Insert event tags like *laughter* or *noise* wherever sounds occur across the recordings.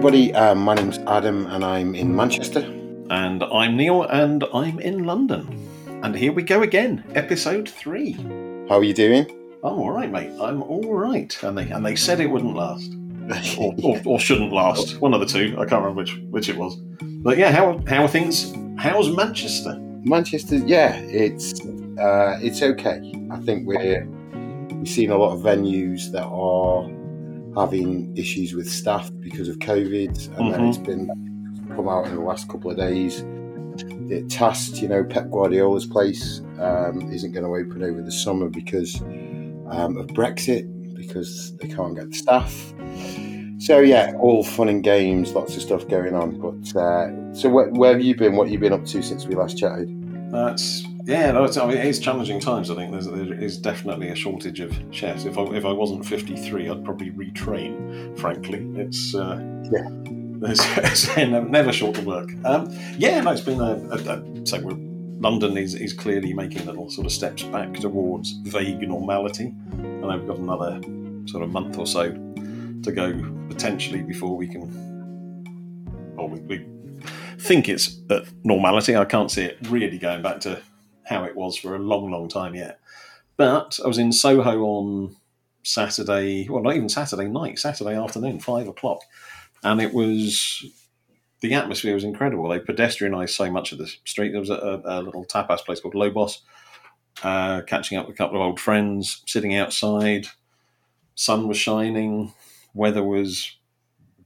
everybody. Um, my name's Adam, and I'm in Manchester. And I'm Neil, and I'm in London. And here we go again, episode three. How are you doing? I'm all right, mate. I'm all right. And they and they said it wouldn't last, *laughs* or, or, or shouldn't last. One of the two. I can't remember which which it was. But yeah, how how are things? How's Manchester? Manchester, yeah, it's uh, it's okay. I think we're we've seen a lot of venues that are having issues with staff because of COVID, and Mm-hmm. then it's been come out in the last couple of days. The test, you know, Pep Guardiola's place um, isn't going to open over the summer because um, of Brexit, because they can't get the staff. So yeah, all fun and games, lots of stuff going on. But uh, so where, where have you been? What have you been up to since we last chatted? That's yeah. No, it's, I mean, it is challenging times. I think there's, there is definitely a shortage of chefs. If I if I wasn't 53, I'd probably retrain. Frankly, it's uh, Yeah. It's, it's *laughs* never short of work. Um, yeah, no, it's been a, a, a so London is, is clearly making little sort of steps back towards vague normality, and we've got another sort of month or so to go potentially before we can. Well, we, we think it's at normality. I can't see it really going back to how it was for a long, long time yet. But I was in Soho on Saturday, well, not even Saturday night, Saturday afternoon, five o'clock, and it was the atmosphere was incredible. They pedestrianised so much of the street. There was a, a little tapas place called Lobos, uh, catching up with a couple of old friends, sitting outside. Sun was shining, weather was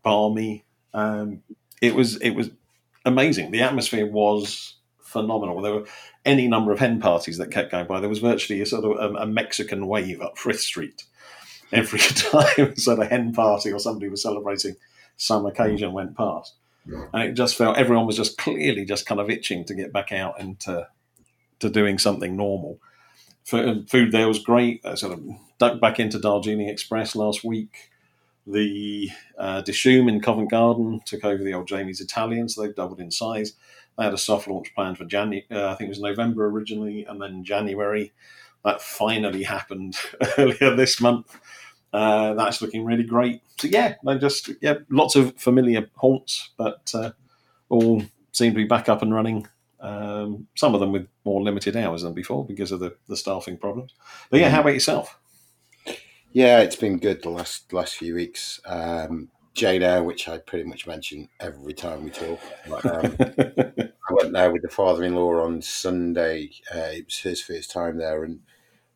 balmy. Um, it was it was amazing. The atmosphere was phenomenal. There were any number of hen parties that kept going by. There was virtually a sort of a, a Mexican wave up Frith Street every *laughs* time sort of hen party or somebody was celebrating some occasion went past. And it just felt everyone was just clearly just kind of itching to get back out and to, to doing something normal. F- Food there was great. I sort of ducked back into Darjeeling Express last week. The uh, Dishoom in Covent Garden took over the old Jamie's Italian, so they've doubled in size. They had a soft launch planned for January, uh, I think it was November originally, and then January. That finally happened *laughs* earlier this month. Uh, that's looking really great. So yeah, they just yeah, lots of familiar haunts, but uh, all seem to be back up and running. Um, some of them with more limited hours than before because of the, the staffing problems. But yeah, how about yourself? Yeah, it's been good the last last few weeks. Um, Jane Eyre, which I pretty much mention every time we talk. But, um, *laughs* I went there with the father-in-law on Sunday. Uh, it was his first time there, and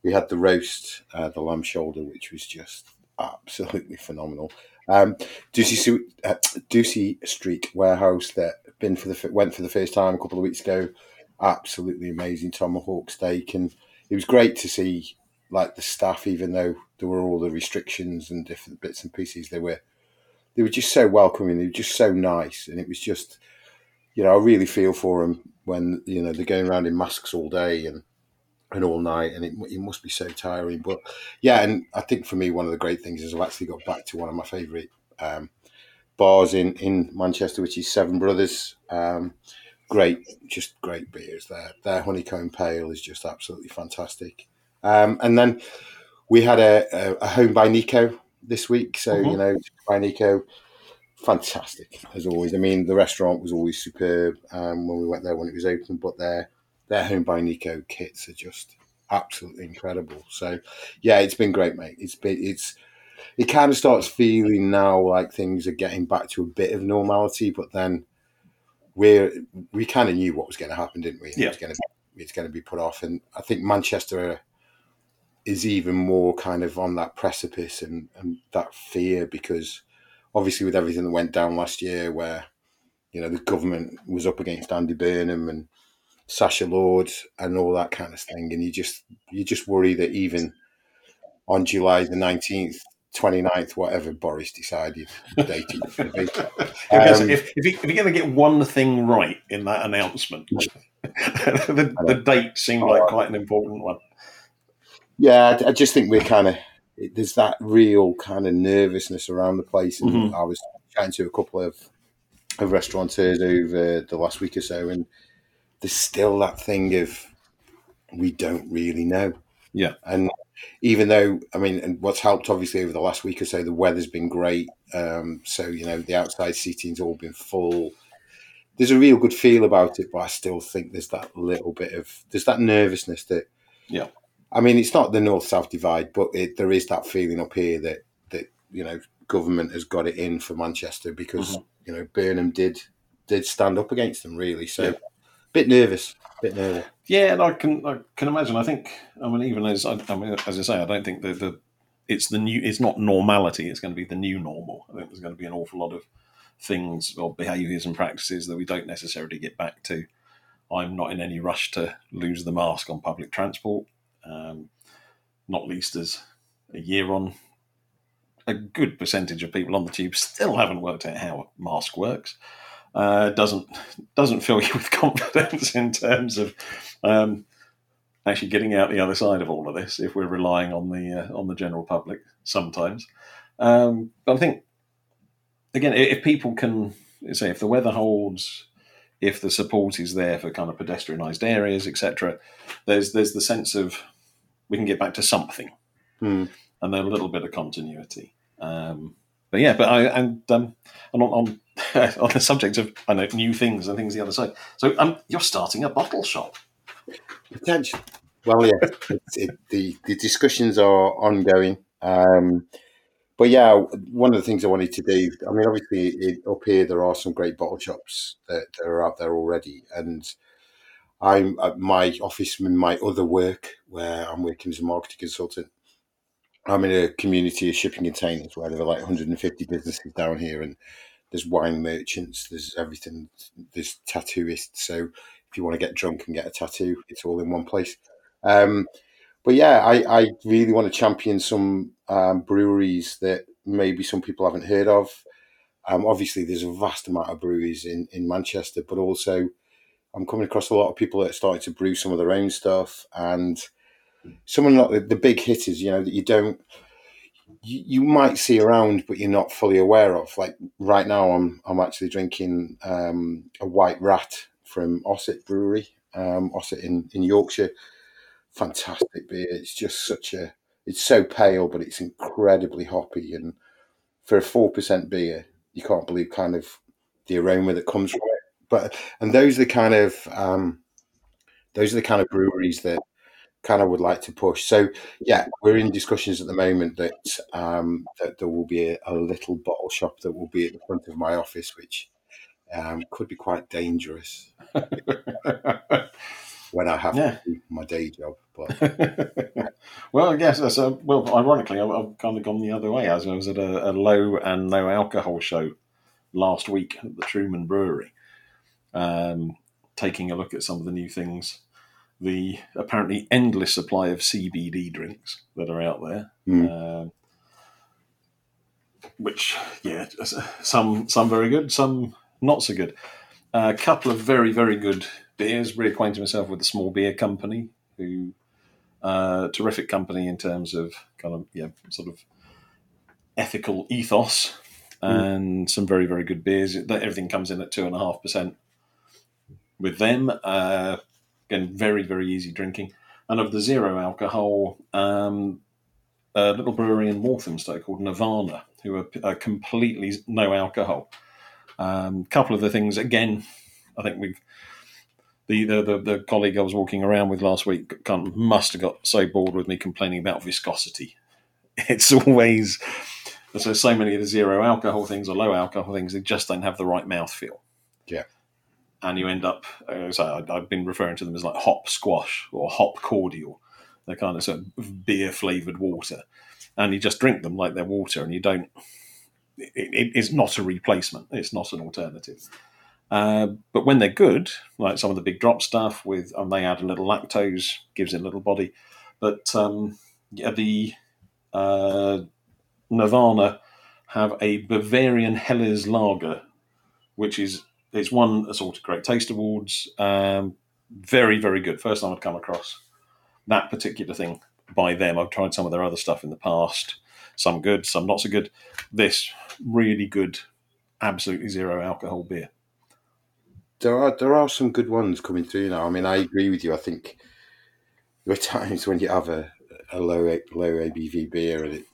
we had the roast, uh, the lamb shoulder, which was just absolutely phenomenal. Um, Ducie, uh, Ducie Street Warehouse that been for the went for the first time a couple of weeks ago. Absolutely amazing tomahawk steak, and it was great to see like the staff, even though there were all the restrictions and different bits and pieces. They were they were just so welcoming. They were just so nice, and it was just you know I really feel for them when you know they're going around in masks all day and and all night, and it, it must be so tiring. But yeah, and I think for me, one of the great things is I've actually got back to one of my favourite um, bars in, in Manchester, which is Seven Brothers. Um, great, just great beers there. Their honeycomb pale is just absolutely fantastic. Um, and then we had a, a, a home by Nico this week, so Mhm. you know, by Nico. Fantastic as always. I mean, the restaurant was always superb um, when we went there when it was open, but their their home by Nico kits are just absolutely incredible. So, yeah, it's been great, mate. It's been it's it kind of starts feeling now like things are getting back to a bit of normality, but then we're we kind of knew what was going to happen, didn't we? Yeah. It's going to it's going to be put off, and I think Manchester is even more kind of on that precipice and, and that fear because obviously with everything that went down last year, where you know the government was up against Andy Burnham and Sacha Lord and all that kind of thing, and you just you just worry that even on July the nineteenth, 29th, whatever Boris decided the date it was going to be. *laughs* Because Um, if, if, if you're going to get one thing right in that announcement, *laughs* the, the date seemed like quite an important one. Yeah, I, I just think we're kind of there's that real kind of nervousness around the place, and Mhm. I was chatting to a couple of of restaurateurs over the last week or so, and there's still that thing of we don't really know. Yeah. and even though I mean, and what's helped obviously over the last week or so, the weather's been great. Um, so you know, the outside seating's all been full. There's a real good feel about it, but I still think there's that little bit of there's that nervousness that. Yeah. I mean, it's not the north south divide, but it, there is that feeling up here that that you know government has got it in for Manchester because Mhm. you know Burnham did did stand up against them really. So, Yeah. bit nervous, bit nervous. Yeah, and I can I can imagine. I think I mean even as I, I mean as I say, I don't think that the it's the new. It's not normality. It's going to be the new normal. I think there's going to be an awful lot of things or behaviours and practices that we don't necessarily get back to. I'm not in any rush to lose the mask on public transport, um, not least as a year on. A good percentage of people on the tube still haven't worked out how a mask works. Uh, doesn't doesn't fill you *laughs* with confidence in terms of um, actually getting out the other side of all of this if we're relying on the uh, on the general public sometimes. Um, but I think again, if people can say if the weather holds, if the support is there for kind of pedestrianised areas, etc., there's there's the sense of we can get back to something Hmm. and then a little bit of continuity. Um, but yeah, but I and um, and on, on *laughs* on the subject of I know new things and things the other side. So um, you're starting a bottle shop. Potential. Well, yeah, it, the the discussions are ongoing. Um, but yeah, one of the things I wanted to do. I mean, obviously, it, up here there are some great bottle shops that, that are out there already, and I'm at my office in my other work where I'm working as a marketing consultant. I'm in a community of shipping containers where there are like 150 businesses down here, and there's wine merchants, there's everything, there's tattooists. So if you want to get drunk and get a tattoo, it's all in one place. Um, but yeah, I, I really want to champion some um, breweries that maybe some people haven't heard of. Um, obviously, there's a vast amount of breweries in, in Manchester, but also I'm coming across a lot of people that are starting to brew some of their own stuff and some of the, the big hitters, you know, that you don't, you, you might see around, but you're not fully aware of. Like right now, I'm I'm actually drinking um, a White Rat from Ossett Brewery, um, Ossett in, in Yorkshire. Fantastic beer. It's just such a, it's so pale, but it's incredibly hoppy. And for a 4% beer, you can't believe kind of the aroma that comes from. But, and those are the kind of, um, those are the kind of breweries that kind of would like to push. So yeah, we're in discussions at the moment that um, that there will be a, a little bottle shop that will be at the front of my office, which um, could be quite dangerous *laughs* when I have Yeah. to do my day job. But *laughs* well, yes. That's a, well, ironically, I've, I've kind of gone the other way. As I was at a, a low and no alcohol show last week at the Truman Brewery, um, taking a look at some of the new things, the apparently endless supply of CBD drinks that are out there. mm, Um, which, yeah, some some very good, some not so good. A couple of very very good beers. Reacquainted myself with the small beer company, who uh, terrific company in terms of kind of yeah sort of ethical ethos and some very very good beers. Everything comes in at two and a half percent with them. Uh, again, very very easy drinking. And of the zero alcohol, um, a little brewery in Walthamstow called Nirvana, who are, are completely no alcohol. A um, couple of the things, again, I think we've the, the, the, colleague I was walking around with last week kind of must have got so bored with me complaining about viscosity. *laughs* It's always so so many of the zero alcohol things or low alcohol things they just don't have the right mouthfeel. Yeah. And you end up, uh, so I- I've been referring to them as like hop squash or hop cordial. They're kind of sort of beer flavored water, and you just drink them like they're water, and you don't. It, it, it's not a replacement. It's not an alternative. Uh, but when they're good, like some of the big drop stuff with, and they add a little lactose, gives it a little body. But um, yeah, the uh, Nirvana have a Bavarian Helles Lager, which is it's won assorted great taste awards. Um, very very good. First time I'd come across that particular thing by them. I've tried some of their other stuff in the past. Some good, some not so good. This really good, absolutely zero alcohol beer. there are there are some good ones coming through now. I mean, I agree with you. I think there are *laughs* times when you have a a low low ABV beer, and it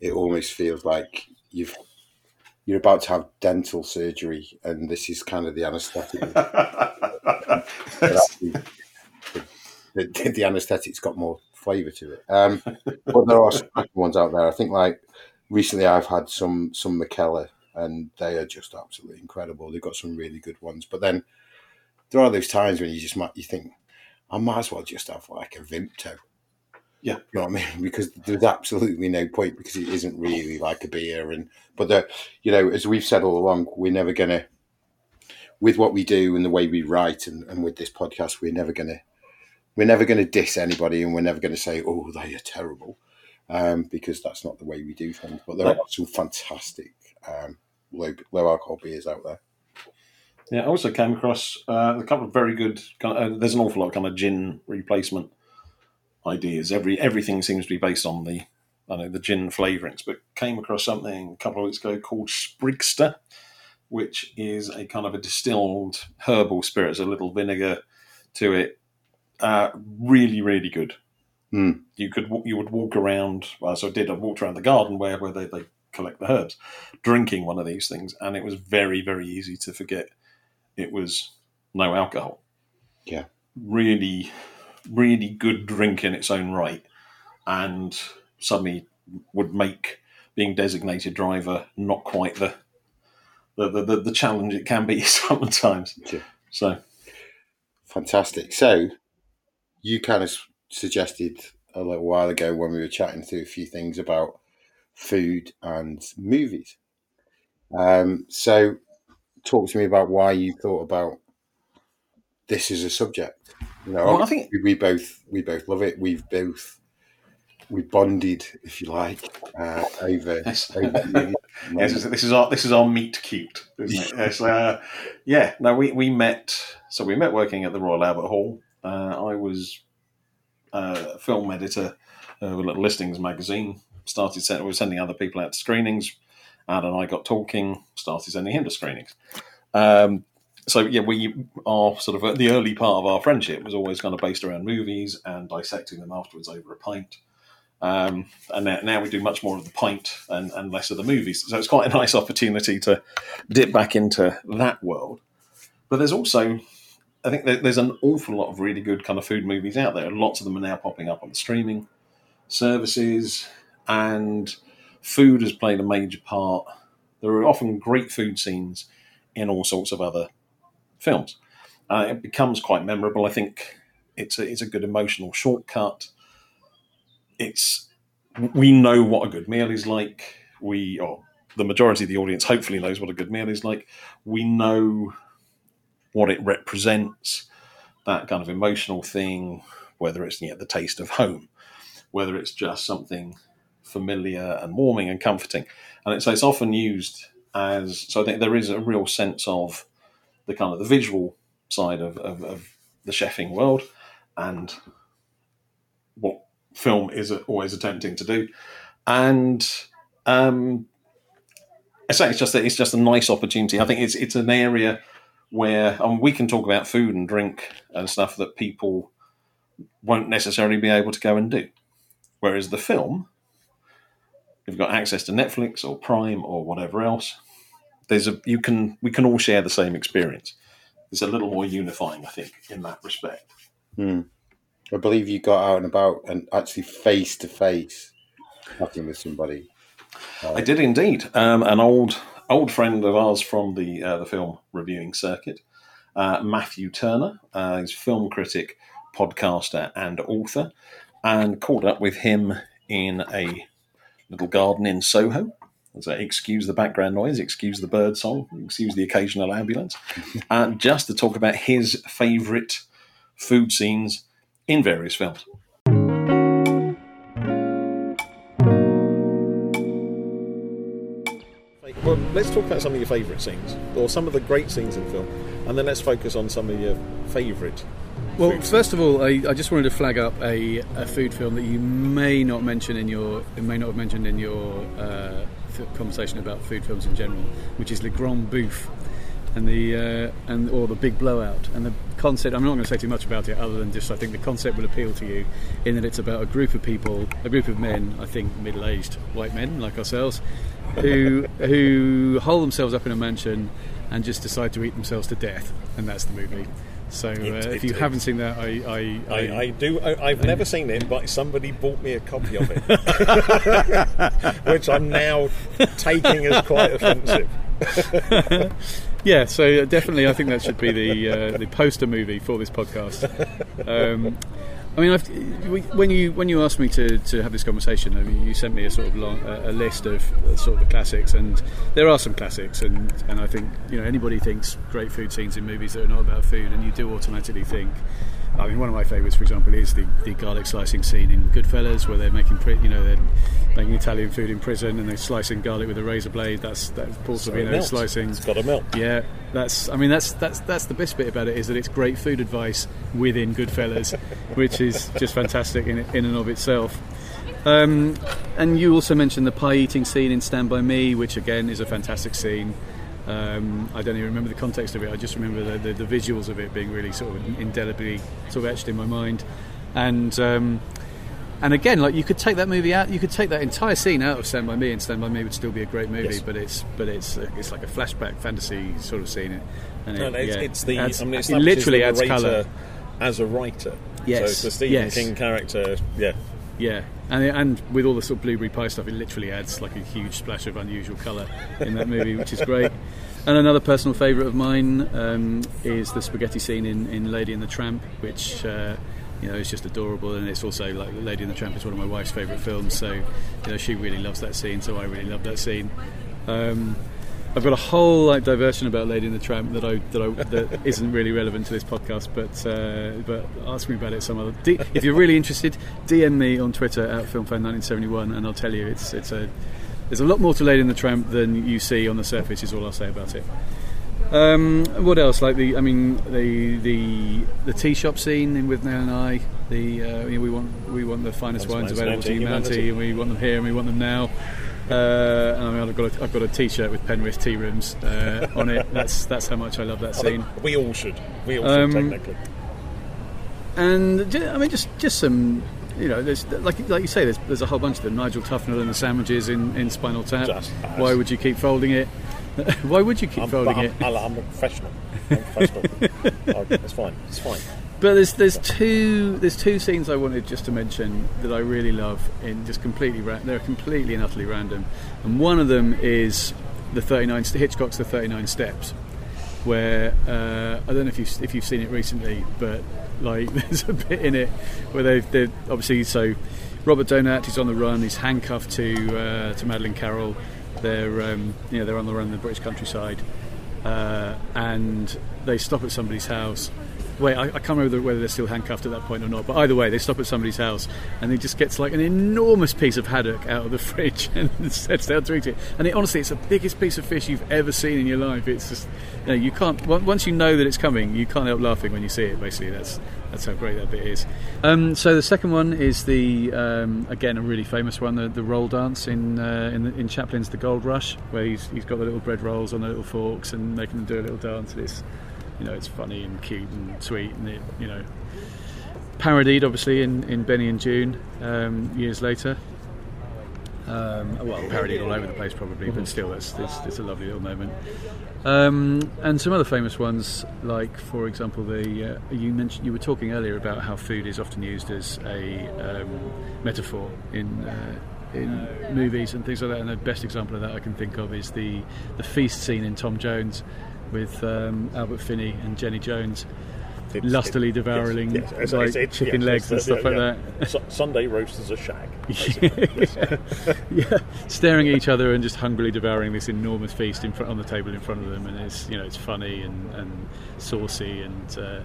it almost feels like you've you're about to have dental surgery, and this is kind of the anaesthetic. *laughs* the, the, the anaesthetic's got more flavour to it. Um, but there are some ones out there. I think like recently I've had some some Mikkeller, and they are just absolutely incredible. They've got some really good ones, but then there are those times when you just might you think I might as well just have like a Vimto. Yeah, you know what I mean? *laughs* Because there's absolutely no point because it isn't really like a beer, and but the you know as we've said all along, we're never gonna with what we do and the way we write and, and with this podcast, we're never gonna we're never gonna diss anybody, and we're never gonna say oh they are terrible, um, because that's not the way we do things. But there are some fantastic um, low low alcohol beers out there. Yeah, I also came across uh, a couple of very good. Uh, there's an awful lot of kind of gin replacement ideas. Every everything seems to be based on the I know the gin flavourings, but came across something a couple of weeks ago called Sprigster, which is a kind of a distilled herbal spirit. There's a little vinegar to it. Uh, really, really good. Mm. You could you would walk around. Well, so I did. I walked around the garden where where they, they collect the herbs, drinking one of these things, and it was very very easy to forget it was no alcohol. Yeah, really really good drink in its own right, and suddenly would make being designated driver not quite the the, the, the challenge it can be *laughs* sometimes. Yeah. So fantastic. So you kind of suggested a little while ago when we were chatting through a few things about food and movies. Um, so talk to me about why you thought about this as a subject. Know, well, I think we both we both love it. We've both we bonded, if you like, uh, over. Yes. over *laughs* yes, this is our this is our meet cute, isn't it? yes, uh, yeah. No, we we met. So we met working at the Royal Albert Hall. Uh, I was uh, a film editor uh, with Listings magazine. Started sending, we were sending other people out to screenings. Ad and I got talking. Started sending him to screenings. Um, so yeah, we are sort of the early part of our friendship was always kind of based around movies and dissecting them afterwards over a pint. Um, and now, now, we do much more of the pint and, and less of the movies. So it's quite a nice opportunity to dip back into that world. But there's also, I think there's an awful lot of really good kind of food movies out there. Lots of them are now popping up on the streaming services, and food has played a major part. There are often great food scenes in all sorts of other films. Uh, it becomes quite memorable. I think it's a, it's a good emotional shortcut. It's we know what a good meal is like. We or the majority of the audience hopefully knows what a good meal is like. We know what it represents. That kind of emotional thing, whether it's yeah, the taste of home, whether it's just something familiar and warming and comforting, and it's, it's often used as so. I think there is a real sense of the kind of the visual side of, of, of the chefing world and what film is always attempting to do. And um, I say it's just a, it's just a nice opportunity. I think it's it's an area where um, we can talk about food and drink and stuff that people won't necessarily be able to go and do. Whereas the film, you've got access to Netflix or Prime or whatever else, there's a you can we can all share the same experience. It's a little more unifying, I think, in that respect. Hmm. I believe you got out and about and actually face to face chatting with somebody. Uh, I did indeed. Um, an old old friend of ours from the uh, the film reviewing circuit, uh, Matthew Turner. Uh, he's film critic, podcaster, and author, and caught up with him in a little garden in Soho so excuse the background noise, excuse the bird song, excuse the occasional ambulance, *laughs* uh, just to talk about his favourite food scenes in various films. Well, let's talk about some of your favourite scenes, or some of the great scenes in film, and then let's focus on some of your favourite well, first of all, I, I, just wanted to flag up a, a, food film that you may not mention in your may not have mentioned in your uh, conversation about food films in general, which is Le Grand Bouffe. and the uh, and or the big blowout and the concept. I'm not going to say too much about it, other than just I think the concept will appeal to you, in that it's about a group of people, a group of men, I think middle-aged white men like ourselves, who *laughs* who hole themselves up in a mansion and just decide to eat themselves to death, and that's the movie. So uh, It- if it- you it- haven't seen that, I I, I, I do. I, I've never seen it, but somebody bought me a copy of it, *laughs* which I'm now taking as quite offensive. *laughs* Yeah, so uh, definitely, I think that should be the uh, the poster movie for this podcast. Um, I mean, I've, when you when you asked me to, to have this conversation, I mean, you sent me a sort of long, a, list of uh, sort of the classics, and there are some classics, and, and I think you know anybody thinks great food scenes in movies that are not about food, and you do automatically think. I mean, one of my favourites, for example, is the, the garlic slicing scene in Goodfellas, where they're making, you know, they're making Italian food in prison, and they're slicing garlic with a razor blade. That's that's Paul So Sorvino slicing. It's got to melt. Yeah, that's. I mean, that's that's that's the best bit about it is that it's great food advice within Goodfellas, *laughs* which is just fantastic in in and of itself. Um, and you also mentioned the pie eating scene in Stand by Me, which again is a fantastic scene. Um, I don't even remember the context of it. I just remember the, the, the visuals of it being really sort of indelibly sort of etched in my mind. And um, and again, like you could take that movie out, you could take that entire scene out of Stand by Me, and Stand by Me would still be a great movie. Yes. But it's but it's it's like a flashback fantasy sort of scene, and it, no, it's, yeah, it's the. adds- I mean, it it literally adds colour. as a writer. Yes, So it's the Stephen yes. King character. Yeah. Yeah, and and with all the sort of blueberry pie stuff, it literally adds like a huge splash of unusual colour in that movie, which is great. And another personal favourite of mine um, is the spaghetti scene in, in Lady and the Tramp, which uh, you know is just adorable, and it's also like Lady and the Tramp is one of my wife's favourite films, so you know she really loves that scene, so I really love that scene. Um, I've got a whole like diversion about Lady in the Tramp that I that I that *laughs* isn't really relevant to this podcast, but uh, but ask me about it some other. D- if you're really interested, DM me on Twitter at FilmFan1971, and I'll tell you it's it's a there's a lot more to Lady in the Tramp than you see on the surface. Is all I'll say about it. Um, what else? Like the, I mean, the the the tea shop scene in Withnail and I. The uh, you know, we want we want the finest Finest wines available to to humanity, humanity. and we want them here, and we want them now. Uh, and I mean, I've got a, I've got a T-shirt with Penrith tea rooms uh, on it. That's that's how much I love that scene. we all should. We all Um, should technically. And I mean, just just some, you know, there's like like you say, there's there's a whole bunch of them. Nigel Tufnel and the sandwiches in, in Spinal Tap. Why would you keep folding it? *laughs* Why would you keep I'm, folding I'm, it? I'm, I'm a professional. I'm professional. *laughs* It's fine. It's fine. But there's there's two there's two scenes I wanted just to mention that I really love in just completely they're completely and utterly random, and one of them is the 39 Hitchcock's The 39 Steps, where uh, I don't know if you if you've seen it recently, but like *laughs* there's a bit in it where they've they're obviously so Robert Donat he's on the run he's handcuffed to uh, to Madeleine Carroll they're um, you know they're on the run in the British countryside uh, and they stop at somebody's house. Wait, I, I can't remember whether they're still handcuffed at that point or not. But either way, they stop at somebody's house, and he just gets like an enormous piece of haddock out of the *laughs* fridge and *laughs* sets down to eat it. And it, honestly, it's the biggest piece of fish you've ever seen in your life. It's just, you know, you can't. Once you know that it's coming, you can't help laughing when you see it. Basically, that's that's how great that bit is. Um, so the second one is the um, again a really famous one, the, the roll dance in uh, in, in Chaplin's The Gold Rush, where he's, he's got the little bread rolls on the little forks and making them do a little dance. It's you know it's funny and cute and sweet, and it you know parodied obviously in, in Benny and Joon um, years later. Um, well, parodied all over the place probably, but still, that's it's, it's a lovely little moment. Um, and some other famous ones, like for example, the uh, you mentioned you were talking earlier about how food is often used as a um, metaphor in uh, in movies and things like that. And the best example of that I can think of is the the feast scene in Tom Jones with um, Albert Finney and Jenny Jones It's- lustily it- devouring yes, it's- like it's- chicken yes, legs and stuff uh, like yeah. that. Su- Sunday roast as a shag. *laughs* *laughs* yeah, staring at each other and just hungrily devouring this enormous feast in front on the table in front of them, and it's you know it's funny and, and saucy and uh,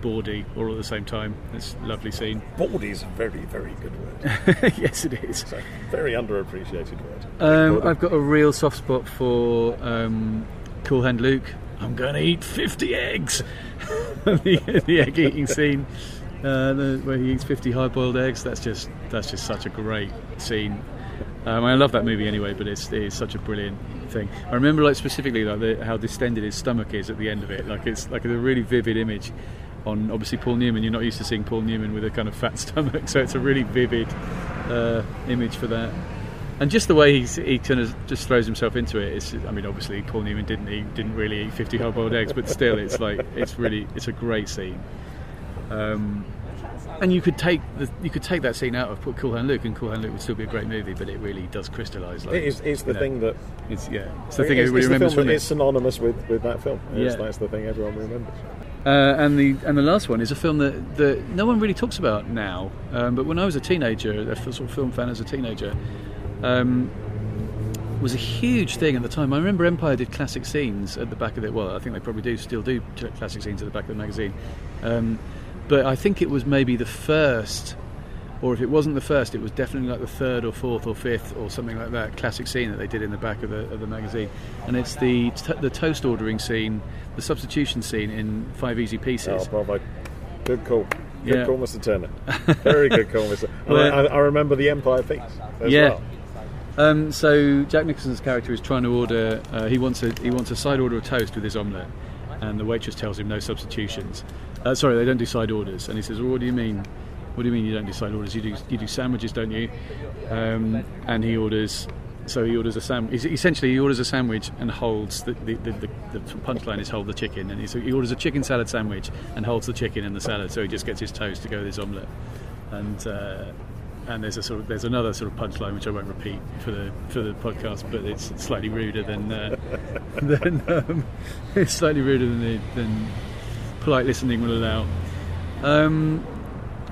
bawdy all at the same time. It's a lovely scene. Bawdy is a very, very good word. *laughs* yes, it is. It's a very underappreciated word. Um, I've got a real soft spot for um, Cool Hand Luke. I'm going to eat 50 eggs. *laughs* the, the egg eating scene uh, the, where he eats 50 hard boiled eggs. That's just that's just such a great scene. Um, I love that movie anyway, but it's, it's such a brilliant thing. I remember like specifically like the, how distended his stomach is at the end of it. Like it's like a really vivid image on obviously Paul Newman. You're not used to seeing Paul Newman with a kind of fat *laughs* stomach, so it's a really vivid uh, image for that. And just the way he's, he kind of just throws himself into it. It's, I mean, obviously Paul Newman didn't eat, didn't really eat 50 hard-boiled eggs, but still, it's like it's really it's a great scene. Um, and you could take the, you could take that scene out of put Cool Hand Luke, and Cool Hand Luke would still be a great movie. But it really does crystallise. Like, It is, it's the know, thing that It's yeah, it's the thing it's, everybody it's remembers film from it. is synonymous with, with that film. It's- Yeah. That's the thing everyone remembers. Uh, and the and the last one is a film that, that no one really talks about now. Um, but when I was a teenager, a sort of film fan as a teenager, um, was a huge thing at the time. I remember Empire did classic scenes at the back of it. Well, I think they probably do still do classic scenes at the back of the magazine. Um, but I think it was maybe the first, or if it wasn't the first, it was definitely like the third or fourth or fifth or something like that classic scene that they did in the back of the, of the magazine. And it's the t- the toast ordering scene, the substitution scene in Five Easy Pieces. Oh, bravo. Good call. Good Yeah. call, Mr. Turner. *laughs* Very good call, Mr. And Well- I, I remember the Empire piece as Yeah. well. Um, so Jack Nicholson's character is trying to order. Uh, he wants a he wants a side order of toast with his omelette, and the waitress tells him no substitutions. Uh, sorry, they don't do side orders. And he says, well, "What do you mean? What do you mean you don't do side orders? You do you do sandwiches, don't you?" Um, and he orders. So he orders a sandwich. Essentially, he orders a sandwich and holds the the, the, the, punchline is hold the chicken, and he, orders a chicken salad sandwich and holds the chicken in the salad. So he just gets his toast to go with his omelette, and. Uh, and there's a sort of there's another sort of punchline which I won't repeat for the for the podcast, but it's slightly ruder than uh, *laughs* than um, *laughs* it's slightly ruder than the, than polite listening will allow. Um,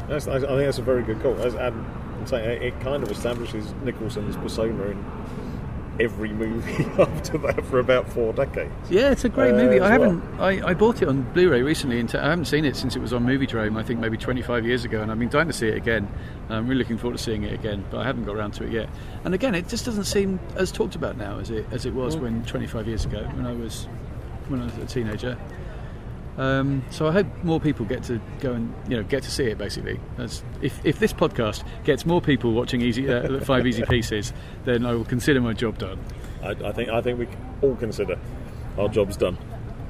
I think that's a very good call. And it kind of establishes Nicholson's persona in every movie *laughs* after that for about four decades. yeah, it's a great Uh, movie. I well. haven't I, I bought it on Blu-ray recently, and t- I haven't seen it since it was on Moviedrome. I think maybe 25 years ago, and I've been dying to see it again. I'm really looking forward to seeing it again, but I haven't got around to it yet. And again, it just doesn't seem as talked about now as it as it was when 25 years ago when I was when I was a teenager. Um, so I hope more people get to go and you know get to see it. Basically, That's, if if this podcast gets more people watching easy uh, *laughs* five easy pieces, then I will consider my job done. I, I think I think we all consider our job's done.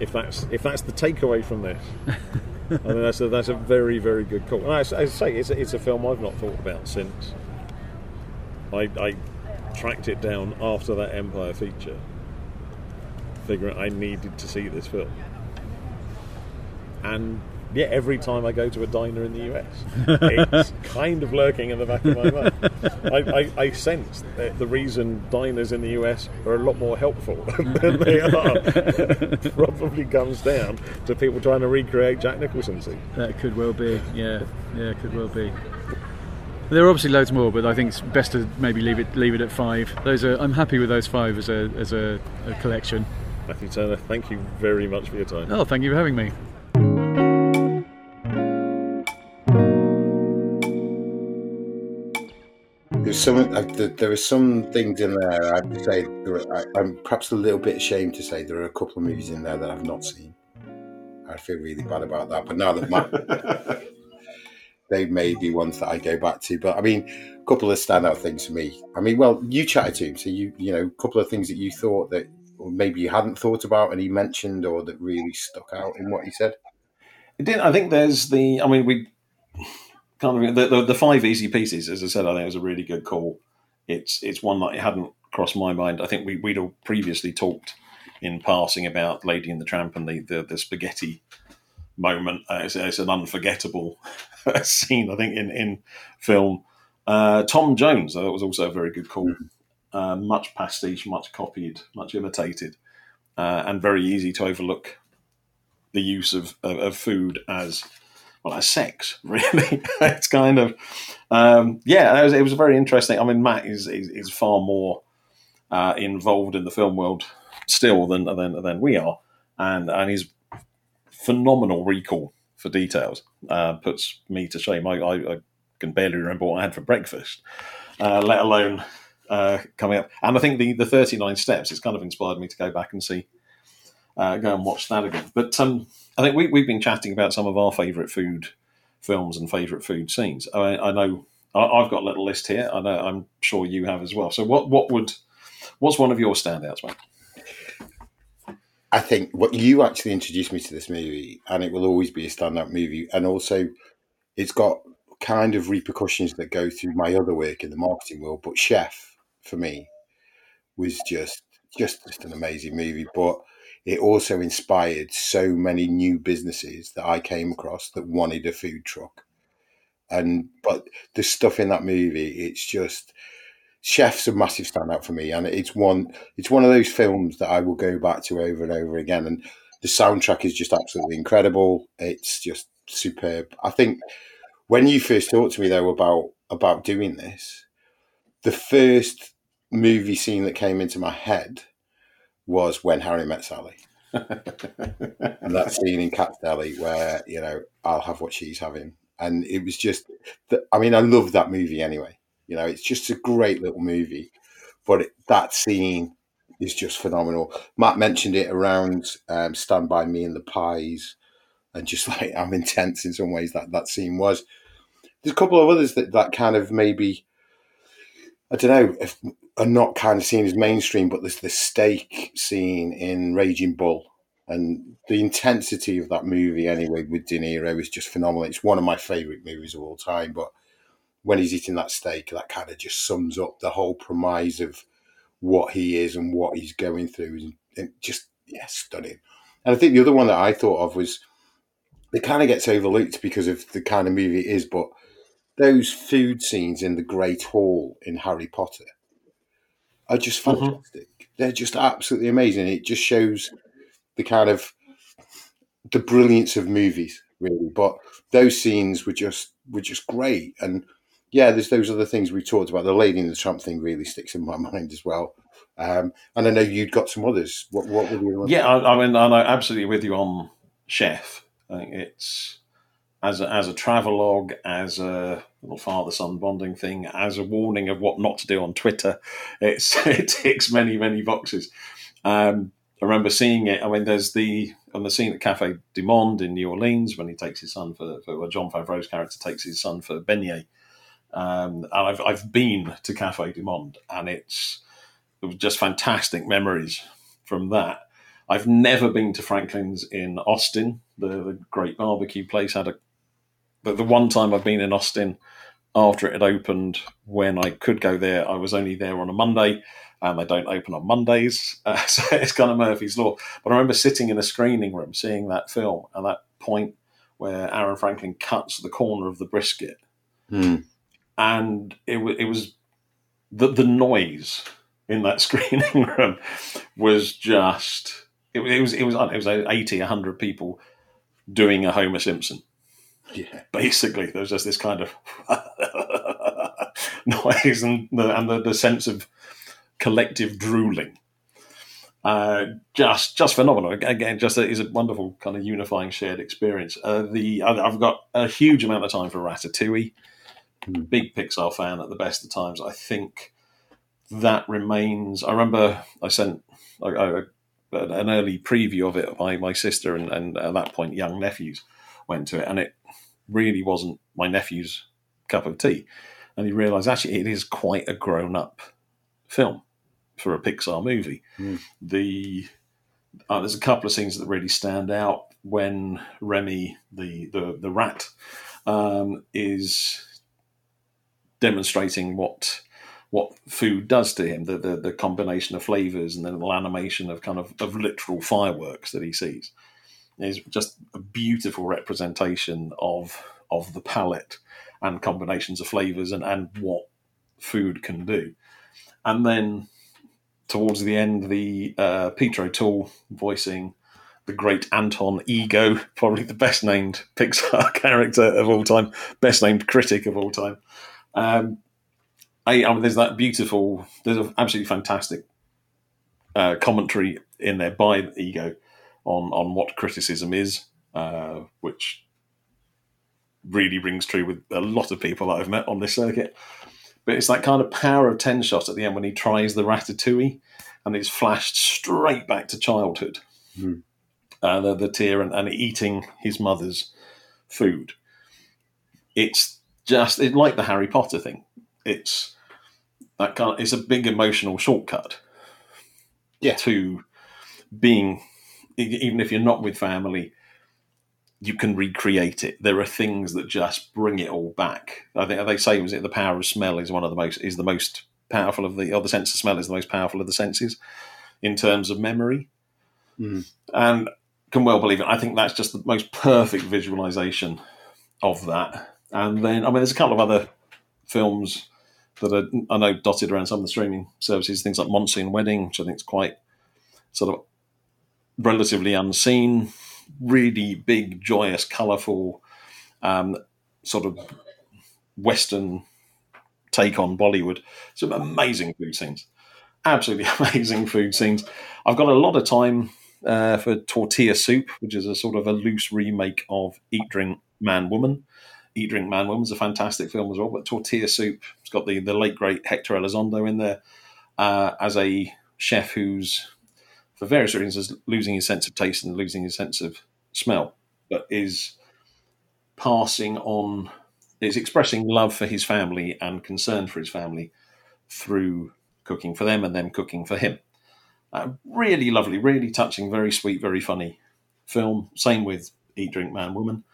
If that's if that's the takeaway from this, *laughs* I mean that's a, that's a very very good call. And as, I say, it's a, it's a film I've not thought about since I, I tracked it down after that Empire feature, figuring I needed to see this film. And yeah, every time I go to a diner in the US, it's *laughs* kind of lurking in the back of my mind. I, I, I sense that the reason diners in the US are a lot more helpful *laughs* than they *laughs* are probably comes down to people trying to recreate Jack Nicholson scene. That could well be. Yeah, yeah, could well be. There are obviously loads more, but I think it's best to maybe leave it leave it at five. Those are I'm happy with those five as a as a, a collection. Matthew Turner, thank you very much for your time. Oh, thank you for having me. There's some. uh, there- are some things in there. I have to say, are, I, I'm perhaps a little bit ashamed to say there are a couple of movies in there that I've not seen. I feel really bad about that. But now that Matt, *laughs* they may be ones that I go back to. But I mean, a couple of standout things for me. I mean, well, you chatted to him, so you you know, a couple of things that you thought that or maybe you hadn't thought about, and he mentioned, or that really stuck out in what he said. It did. I think there's the. I mean, we the, the, the five easy pieces. As I said, I think it was a really good call. It's it's one that hadn't crossed my mind. I think we we'd all previously talked in passing about Lady and the Tramp and the the, the spaghetti moment. Uh, it's, it's an unforgettable *laughs* scene, I think, in in film. Uh, Tom Jones, that was also a very good call. Uh, much pastiche, much copied, much imitated, uh, and very easy to overlook the use of, of, of food as well as sex. *laughs* Really, it's kind of um, yeah. It was, it was very interesting. I mean, Matt is is, is far more uh, involved in the film world still than than than we are, and and his phenomenal recall for details uh, puts me to shame. I, I, I can barely remember what I had for breakfast, uh, let alone. Uh, coming up, and I think the, the 39 steps has kind of inspired me to go back and see uh, go and watch that again. But um, I think we, we've been chatting about some of our favourite food films and favourite food scenes. I, I know I, I've got a little list here. I know I'm sure you have as well. So what what would what's one of your standouts, mate? I think what you actually introduced me to this movie, and it will always be a standout movie. And also, it's got kind of repercussions that go through my other work in the marketing world. But Chef, for me, was just just just an amazing movie. But it also inspired so many new businesses that I came across that wanted a food truck. And but the stuff in that movie, it's just Chef's a massive standout for me, and it's one it's one of those films that I will go back to over and over again. And the soundtrack is just absolutely incredible. It's just superb. I think when you first talked to me though about about doing this, the first movie scene that came into my head was when Harry met Sally. *laughs* and that scene in Katz Deli where, you know, I'll have what she's having. And it was just, I mean, I love that movie anyway. You know, it's just a great little movie. But it, that scene is just phenomenal. Matt mentioned it around um, Stand By Me and the Pies and just *laughs* like how intense in some ways that that scene was. There's a couple of others that, that kind of maybe, I don't know, if, are not kind of seen as mainstream, but there's the steak scene in Raging Bull. And the intensity of that movie, anyway, with De Niro is just phenomenal. It's one of my favourite movies of all time. But when he's eating that steak, that kind of just sums up the whole premise of what he is and what he's going through. And just, yeah, stunning. And I think the other one that I thought of was it kind of gets overlooked because of the kind of movie it is, but those food scenes in the Great Hall in Harry Potter are just mm-hmm. fantastic. Mm-hmm. They're just absolutely amazing. It just shows the kind of the brilliance of movies, really. But those scenes were just were just great. And yeah, there's those other things we talked about. The Lady in the Tramp thing really sticks in my *laughs* mind as well. Um, and I know you'd got some others. What, what were the ones? Yeah, I, I mean, I'm absolutely with you on Chef. I think it's as a, as a travelogue, as a little father son bonding thing, as a warning of what not to do on Twitter. It's, *laughs* it ticks many, many boxes. Um, I remember seeing it. I mean, there's the on the scene at Cafe Du Monde in New Orleans when he takes his son for, for well, Jon Favreau's character takes his son for beignet. Um, and I've I've been to Cafe Du Monde, and it's it was just fantastic memories from that. I've never been to Franklin's in Austin, the, the great barbecue place. Had a but the one time I've been in Austin after it had opened, when I could go there, I was only there on a Monday, and they don't open on Mondays, *laughs* uh, so it's kind of Murphy's law. But I remember sitting in a screening room, seeing that film, and that point where Aaron Franklin cuts the corner of the brisket, mm. and it, w- it was the the noise in that *laughs* screening room was just it, it was it was it was 80 100 people doing a Homer Simpson yeah. Basically, there's just this kind of *laughs* noise and the, and the, the sense of collective drooling. Uh, just just phenomenal. Again, just a, is a wonderful kind of unifying shared experience. Uh, the I've got a huge amount of time for Ratatouille. Mm. Big Pixar fan at the best of times. I think that remains. I remember I sent I, I, an early preview of it. by my sister and, and at that point young nephews went to it, and it really wasn't my nephew's cup of tea. And he realised actually it is quite a grown up film for a Pixar movie. Mm. The uh, there's a couple of scenes that really stand out when Remy, the the, the rat, um, is demonstrating what what food does to him, the, the, the combination of flavors and the animation of kind of, of literal fireworks that he sees is just a beautiful representation of of the palate and combinations of flavors and, and what food can do. And then towards the end, the uh, Peter O'Toole voicing the great Anton Ego, *laughs* probably the best named Pixar *laughs* character of all time, best named critic of all time. Um, I, I mean, there's that beautiful, there's an absolutely fantastic uh, commentary in there by Ego on on what criticism is, uh, which really rings true with a lot of people that I've met on this circuit. But it's that kind of power of ten shot at the end when he tries the ratatouille, and it's flashed straight back to childhood. Mm. Uh, the, the tear and, and eating his mother's food. It's just it's like the Harry Potter thing. It's that kind. Of, it's a big emotional shortcut. Yeah. To being even if you're not with family, you can recreate it. There are things that just bring it all back. I think they say was it the power of smell is one of the most is the most powerful of the or the sense of smell is the most powerful of the senses in terms of memory, Mm. and can well believe it. I think that's just the most perfect visualization of that. And then I mean, there's a couple of other films that are I know dotted around some of the streaming services, things like Monsoon Wedding, which I think is quite sort of relatively unseen, really big, joyous, colourful, um, sort of Western take on Bollywood. Some amazing food scenes, absolutely *laughs* amazing food scenes. I've got a lot of time uh, for Tortilla Soup, which is a sort of a loose remake of Eat, Drink, Man, Woman. Eat, Drink, Man, Woman is a fantastic film as well, but Tortilla Soup, it's got the, the late, great Hector Elizondo in there uh, as a chef who's, for various reasons, is losing his sense of taste and losing his sense of smell, but is passing on, is expressing love for his family and concern for his family through cooking for them and them cooking for him. Really lovely, really touching, very sweet, very funny film. Same with Eat, Drink, Man, Woman.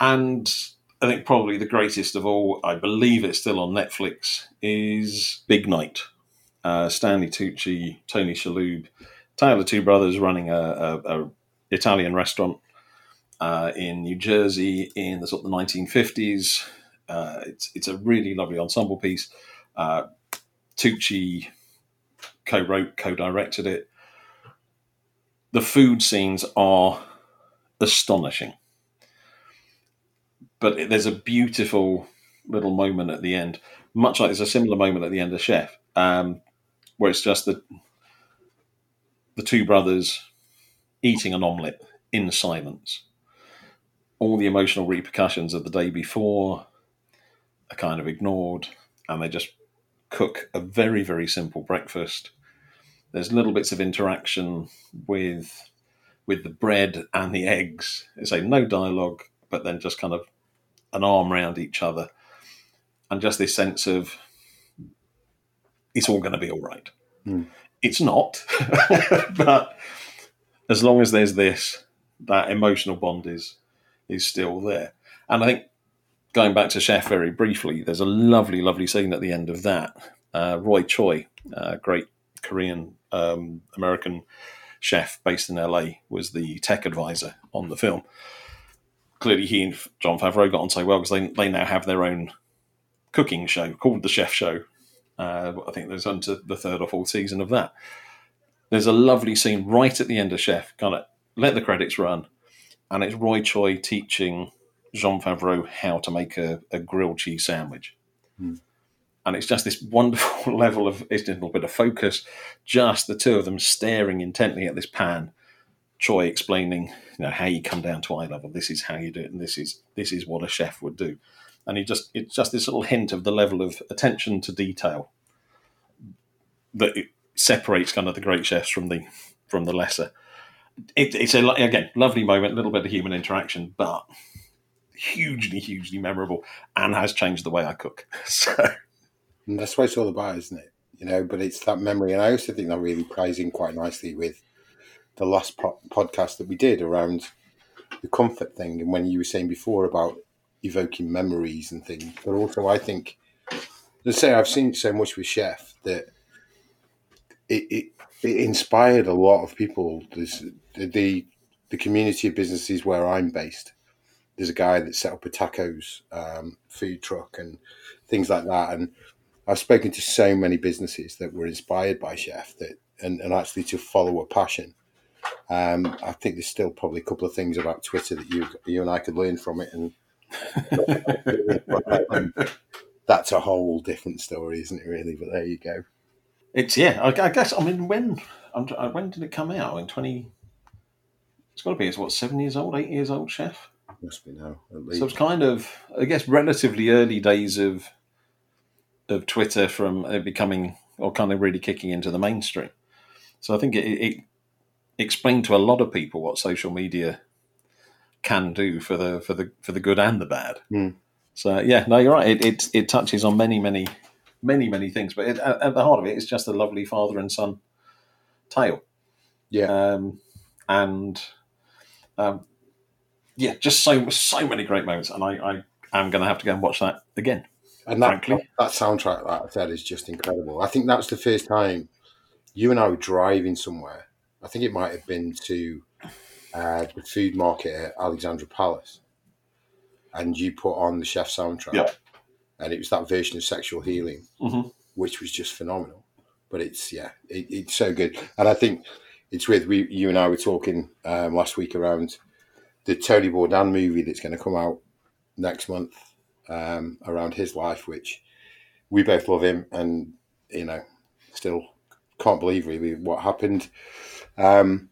And I think probably the greatest of all, I believe it's still on Netflix, is Big Night. Uh, Stanley Tucci, Tony Shalhoub, Taylor two brothers running a, a, a Italian restaurant uh, in New Jersey in the sort of the 1950s. Uh, it's it's a really lovely ensemble piece. Uh, Tucci co-wrote, co-directed it. The food scenes are astonishing, but there's a beautiful little moment at the end. Much like there's a similar moment at the end of Chef, um, where it's just the the two brothers eating an omelette in silence. All the emotional repercussions of the day before are kind of ignored, and they just cook a very, very simple breakfast. There's little bits of interaction with with the bread and the eggs. It's like no dialogue, but then just kind of an arm around each other, and just this sense of it's all going to be all right. Hmm. It's not, *laughs* but as long as there's this, that emotional bond is is still there. And I think going back to Chef very briefly, there's a lovely, lovely scene at the end of that. Uh, Roy Choi, uh, great Korean um, American chef based in LA, was the tech advisor on the film. Clearly, he and Jon Favreau got on so well because they, they now have their own cooking show called The Chef Show. Uh, I think there's to the third or fourth season of that. There's a lovely scene right at the end of Chef, kind of let the credits run, and it's Roy Choi teaching Jon Favreau how to make a, a grilled cheese sandwich. Hmm. And it's just this wonderful *laughs* level of it's a little bit of focus, just the two of them staring intently at this pan. Choi explaining, you know, how you come down to eye level. This is how you do it, and this is this is what a chef would do. And he just it's just this little hint of the level of attention to detail that separates kind of the great chefs from the from the lesser. It, it's a again lovely moment, a little bit of human interaction, but hugely, hugely memorable, and has changed the way I cook. *laughs* So And that's what it's all about, isn't it? You know, but it's that memory, and I also think that really plays in quite nicely with the last po- podcast that we did around the comfort thing, and when you were saying before about evoking memories and things. But also, I think, let's say, I've seen so much with Chef that it it, it inspired a lot of people. There's the the community of businesses where I'm based. There's a guy that set up a tacos um, food truck and things like that, and I've spoken to so many businesses that were inspired by Chef that and, and actually to follow a passion. Um, I think there's still probably a couple of things about Twitter that you you and I could learn from it, and *laughs* that's a whole different story, isn't it? Really, but there you go. it's yeah. I, I guess I mean when when did it come out? In twenty. It's got to be. It's what seven years old, eight years old, chef. Must be now at least. So it's kind of, I guess, relatively early days of of Twitter from it becoming or kind of really kicking into the mainstream. So I think it, it explained to a lot of people what social media can do for the for the for the good and the bad. Hmm. So yeah, no, you're right. It, it it touches on many many many many things, but it, at, at the heart of it, it's just a lovely father and son tale. yeah, Um, and um, yeah, just so so many great moments, and I, I am going to have to go and watch that again. And that, Frankly. that soundtrack, like I said, is just incredible. I think that was the first time you and I were driving somewhere. I think it might have been to uh, the food market at Alexandra Palace, and you put on the chef soundtrack, Yeah. and it was that version of Sexual Healing, Mhm. which was just phenomenal. But it's yeah, it, it's so good, and I think it's with we you and I were talking um, last week around the Tony Bourdain movie that's going to come out next month um, around his life, which we both love him, and you know, still can't believe really what happened. Um,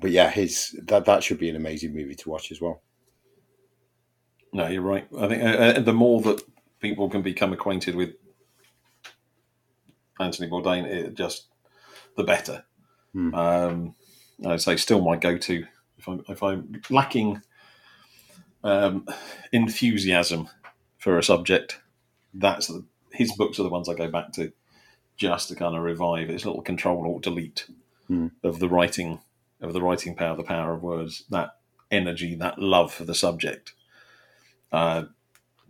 but yeah, his that that should be an amazing movie to watch as well. No, you're right. I think uh, uh, the more that people can become acquainted with Anthony Bourdain, it just the better. Hmm. Um, I'd say still my go-to if I'm if I'm lacking um, enthusiasm for a subject. That's the, his books are the ones I go back to just to kind of revive. It's a little control or delete Hmm. of the writing of the writing power, the power of words, that energy, that love for the subject. Uh,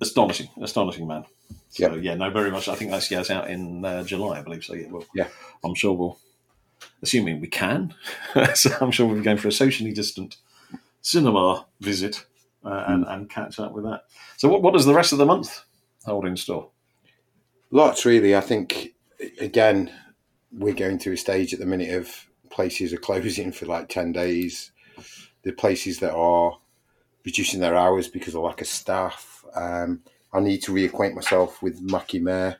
astonishing, astonishing man. So yeah, no, very much. I think that's yeah, it's out in uh, July, I believe. So yeah, well, Yeah. I'm sure we'll, assuming we can. *laughs* so I'm sure we'll be going for a socially distant cinema visit uh, and and catch up with that. So what what does the rest of the month hold in store? Lots really. I think again, we're going through a stage at the minute of places are closing for like ten days. The places that are reducing their hours because of lack of staff. Um, I need to reacquaint myself with Mackie Mayor,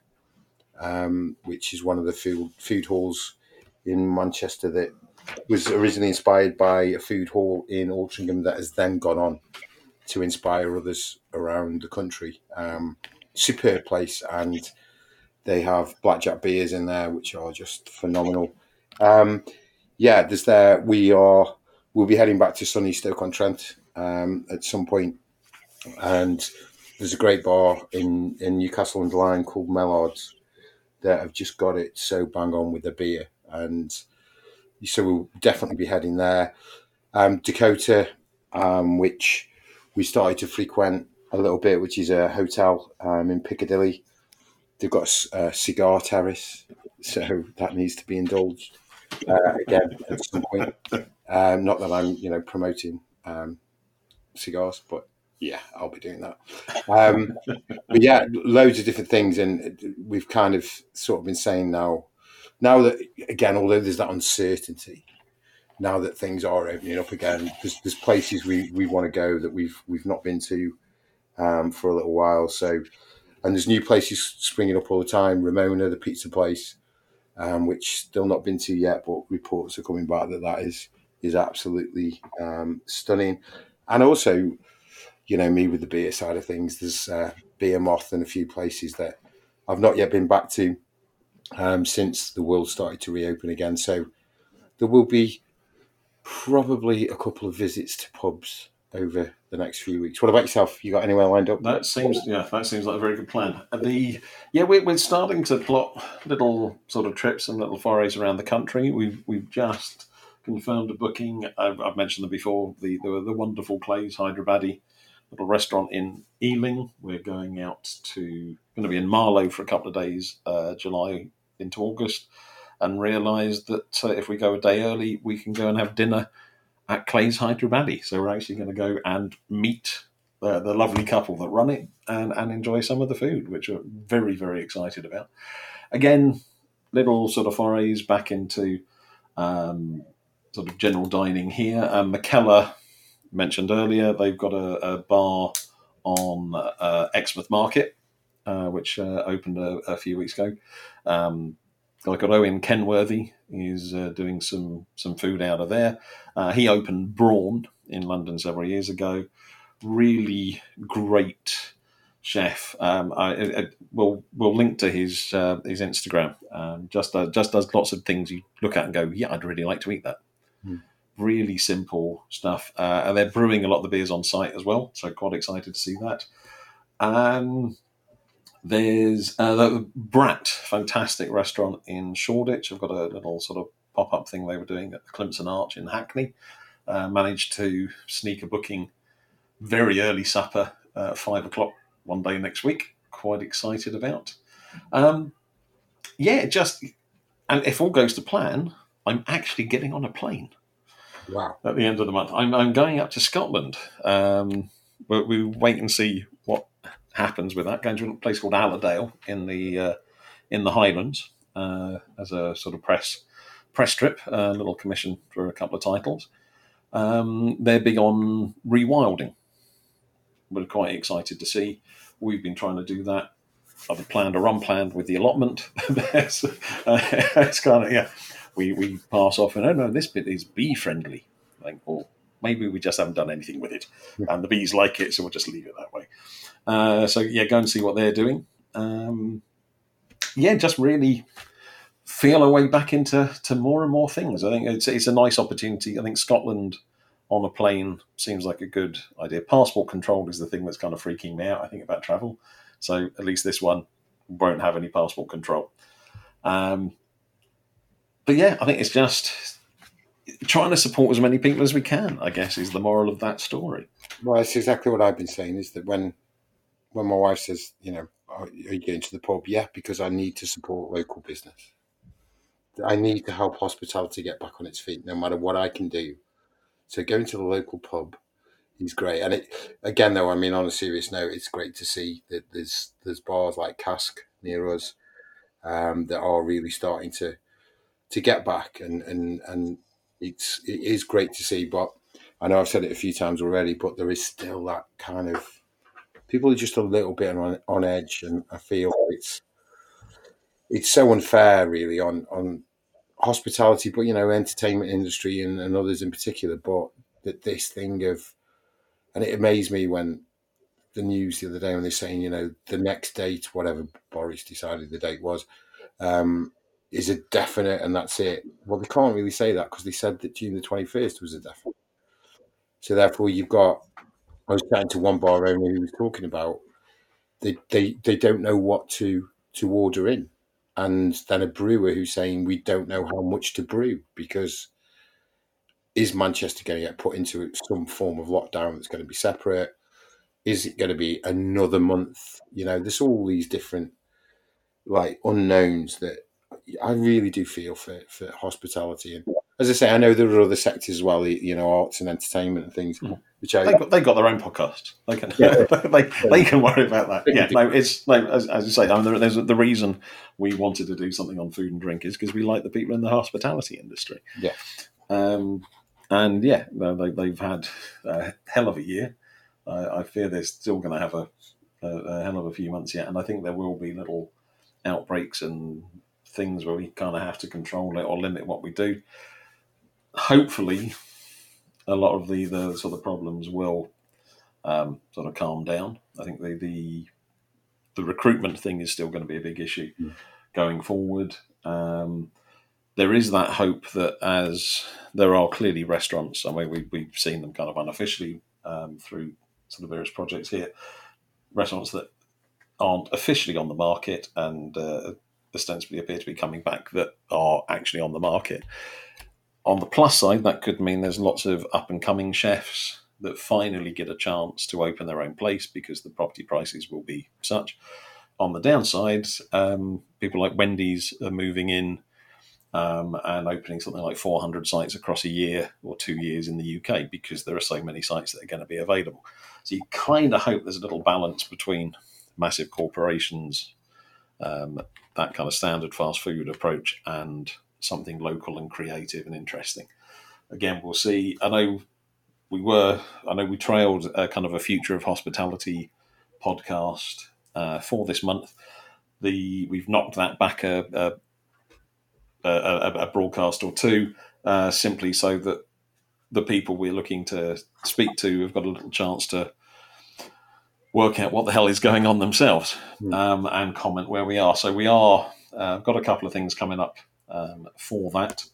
um, which is one of the food food halls in Manchester that was originally inspired by a food hall in Altrincham that has then gone on to inspire others around the country. Um, superb place, and they have blackjack beers in there, which are just phenomenal. Um, yeah, there's there. We are. We'll be heading back to sunny Stoke on Trent um, at some point, and there's a great bar in in Newcastle under Lyme called Mellards that have just got it so bang on with the beer, and so we'll definitely be heading there. Um, Dakota, um, which we started to frequent a little bit, which is a hotel um, in Piccadilly. They've got a cigar terrace, so that needs to be indulged uh, again at some point. Um, not that I'm, you know, promoting um, cigars, but yeah, I'll be doing that. Um, but yeah, loads of different things, and we've kind of sort of been saying now, now that again, although there's that uncertainty, now that things are opening up again, there's, there's places we, we want to go that we've we've not been to um, for a little while. So, and there's new places springing up all the time. Ramona, the pizza place, um, which still not been to yet, but reports are coming back that that is is absolutely um, stunning. And also, you know, me with the beer side of things, there's uh, Beermoth and a few places that I've not yet been back to um, since the world started to reopen again. So there will be probably a couple of visits to pubs over the next few weeks. What about yourself? You got anywhere lined up? That seems yeah, that seems like a very good plan. The yeah, we're, we're starting to plot little sort of trips and little forays around the country. We've we've just confirmed a booking. I've, I've mentioned them before. The, the the wonderful Clay's Hyderabadi little restaurant in Ealing. We're going out to going to be in Marlow for a couple of days, uh, July into August, and realised that uh, if we go a day early, we can go and have dinner at Clay's Hyderabadi. So we're actually going to go and meet the, the lovely couple that run it and, and enjoy some of the food, which we're very, very excited about. Again, little sort of forays back into um, sort of general dining here. Um, Mikkeller mentioned earlier, they've got a, a bar on uh, Exmouth Market, uh, which uh, opened a, a few weeks ago. Um, guy called Owen Kenworthy is uh, doing some some food out of there. Uh, he opened Brawn in London several years ago. Really great chef. Um, I, I, we'll we'll link to his uh, his Instagram. Um, just uh, just does lots of things you look at and go, yeah, I'd really like to eat that. Hmm. Really simple stuff, uh, and they're brewing a lot of the beers on site as well. So quite excited to see that. Um, there's uh, the Brat, fantastic restaurant in Shoreditch. I've got a little sort of pop up thing they were doing at the Climpson Arch in Hackney. uh, managed to sneak a booking very early supper uh, five o'clock one day next week. Quite excited about. Um, yeah, just and if all goes to plan, I'm actually getting on a plane. Wow. At the end of the month, I'm, I'm going up to Scotland. Um, we, we wait and see happens with that. Going to a place called Alladale in the uh, in the Highlands uh, as a sort of press press trip, a little commission for a couple of titles. Um, they're big on rewilding. We're quite excited to see. We've been trying to do that, either planned or unplanned, with the allotment. *laughs* it's, uh, *laughs* it's kind of yeah. We, we pass off and oh no, this bit is bee friendly. Like, well, maybe we just haven't done anything with it, and the bees like it, so we'll just leave it that way. Uh, so yeah, go and see what they're doing. Um, yeah, just really feel our way back into to more and more things. I think it's it's a nice opportunity. I think Scotland on a plane seems like a good idea. Passport control is the thing that's kind of freaking me out. I think about travel. So at least this one won't have any passport control. Um, but yeah, I think it's just trying to support as many people as we can. I guess is the moral of that story. Well, that's exactly what I've been saying. Is that when when my wife says, you know, are you going to the pub? Yeah, because I need to support local business. I need to help hospitality get back on its feet, no matter what I can do. So going to the local pub is great. And it again, though, I mean, on a serious note, it's great to see that there's there's bars like Cask near us um, that are really starting to to get back, and and and it's it is great to see. But I know I've said it a few times already, but there is still that kind of people are just a little bit on on edge, and I feel it's it's so unfair, really, on on hospitality, but you know, entertainment industry and, and others in particular. But that this thing of, and it amazed me when the news the other day when they're saying, you know, the next date, whatever Boris decided the date was, um, is a definite, and that's it. Well, they can't really say that because they said that June the twenty first was a definite. So therefore, you've got. I was chatting to one bar owner who was talking about they they they don't know what to to order in and then a brewer who's saying we don't know how much to brew because is Manchester going to get put into some form of lockdown that's going to be separate? Is it going to be another month? You know, there's all these different like unknowns that I really do feel for, for hospitality. And as I say, I know there are other sectors as well, you know, arts and entertainment and things, Mm. Which I They got, they got their own podcast. They can Yeah. *laughs* they, they can worry about that. Yeah, no, it's no, as, as you say. I mean, there- there's the reason we wanted to do something on food and drink is because we like the people in the hospitality industry. Yeah. Um, and yeah, they, they've had a hell of a year. I I fear they're still going to have a, a, a hell of a few months yet, and I think there will be little outbreaks and things where we kind of have to control it or limit what we do. Hopefully, a lot of the, the sort of problems will um, sort of calm down. I think the, the the recruitment thing is still going to be a big issue Mm. going forward. Um, there is that hope that as there are clearly restaurants, I mean, we, we've seen them kind of unofficially um, through sort of various projects here, restaurants that aren't officially on the market and uh, ostensibly appear to be coming back that are actually on the market. On the plus side, that could mean there's lots of up and coming chefs that finally get a chance to open their own place because the property prices will be such. On the downside, um, people like Wendy's are moving in um, and opening something like 400 sites across a year or two years in the UK because there are so many sites that are going to be available. So you kind of hope there's a little balance between massive corporations, um, that kind of standard fast food approach, and something local and creative and interesting. Again, we'll see. I know we were, I know we trailed a kind of a future of hospitality podcast uh, for this month. The we've knocked that back a, a, a, a broadcast or two, uh, simply so that the people we're looking to speak to have got a little chance to work out what the hell is going on themselves Hmm. um, and comment where we are. So we are uh, got a couple of things coming up um, for that.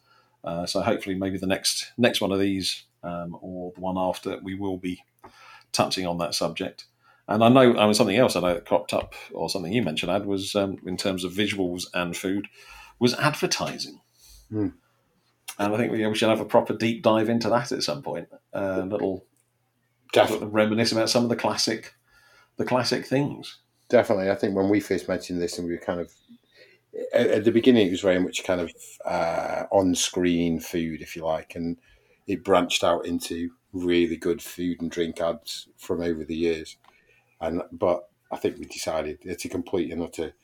Uh, so hopefully, maybe the next next one of these um, or the one after, we will be touching on that subject. And I know, I mean, something else i that I cropped up, or something you mentioned, Ad, was um, in terms of visuals and food, was advertising. Hmm. and I think we, we should have a proper deep dive into that at some point. A little, Definitely. reminisce about some of the classic, the classic things. Definitely. I think when we first mentioned this, and we were kind of at, at the beginning, it was very much kind of uh, on-screen food, if you like, and it branched out into really good food and drink ads from over the years. And but I think we decided it's a complete and utter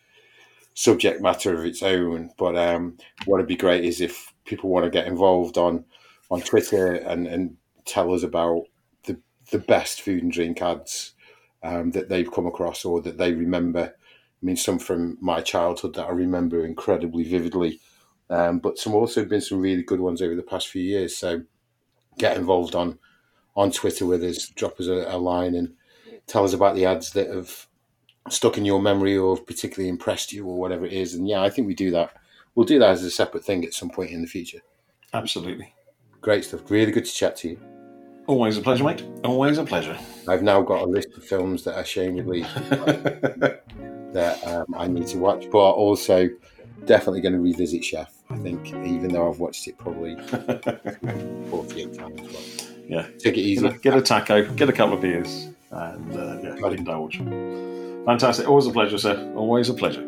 subject matter of its own. But um, what would be great is if people want to get involved on on Twitter and, and tell us about the the best food and drink ads um, that they've come across or that they remember. I mean, some from my childhood that I remember incredibly vividly, um, but some also have been some really good ones over the past few years. So get involved on on Twitter with us, drop us a, a line, and tell us about the ads that have stuck in your memory or have particularly impressed you or whatever it is. And yeah, I think we do that. We'll do that as a separate thing at some point in the future. Absolutely. Great stuff. Really good to chat to you. Always a pleasure, mate. Always a pleasure. I've now got a list of films that ashamedly *laughs* that um, I need to watch, but also definitely going to revisit Chef. I think, even though I've watched it probably *laughs* 48 times. Yeah. take it easy. Get a, get a taco, get a couple of beers, and uh, yeah, indulge. Fantastic. Always a pleasure, sir. Always a pleasure.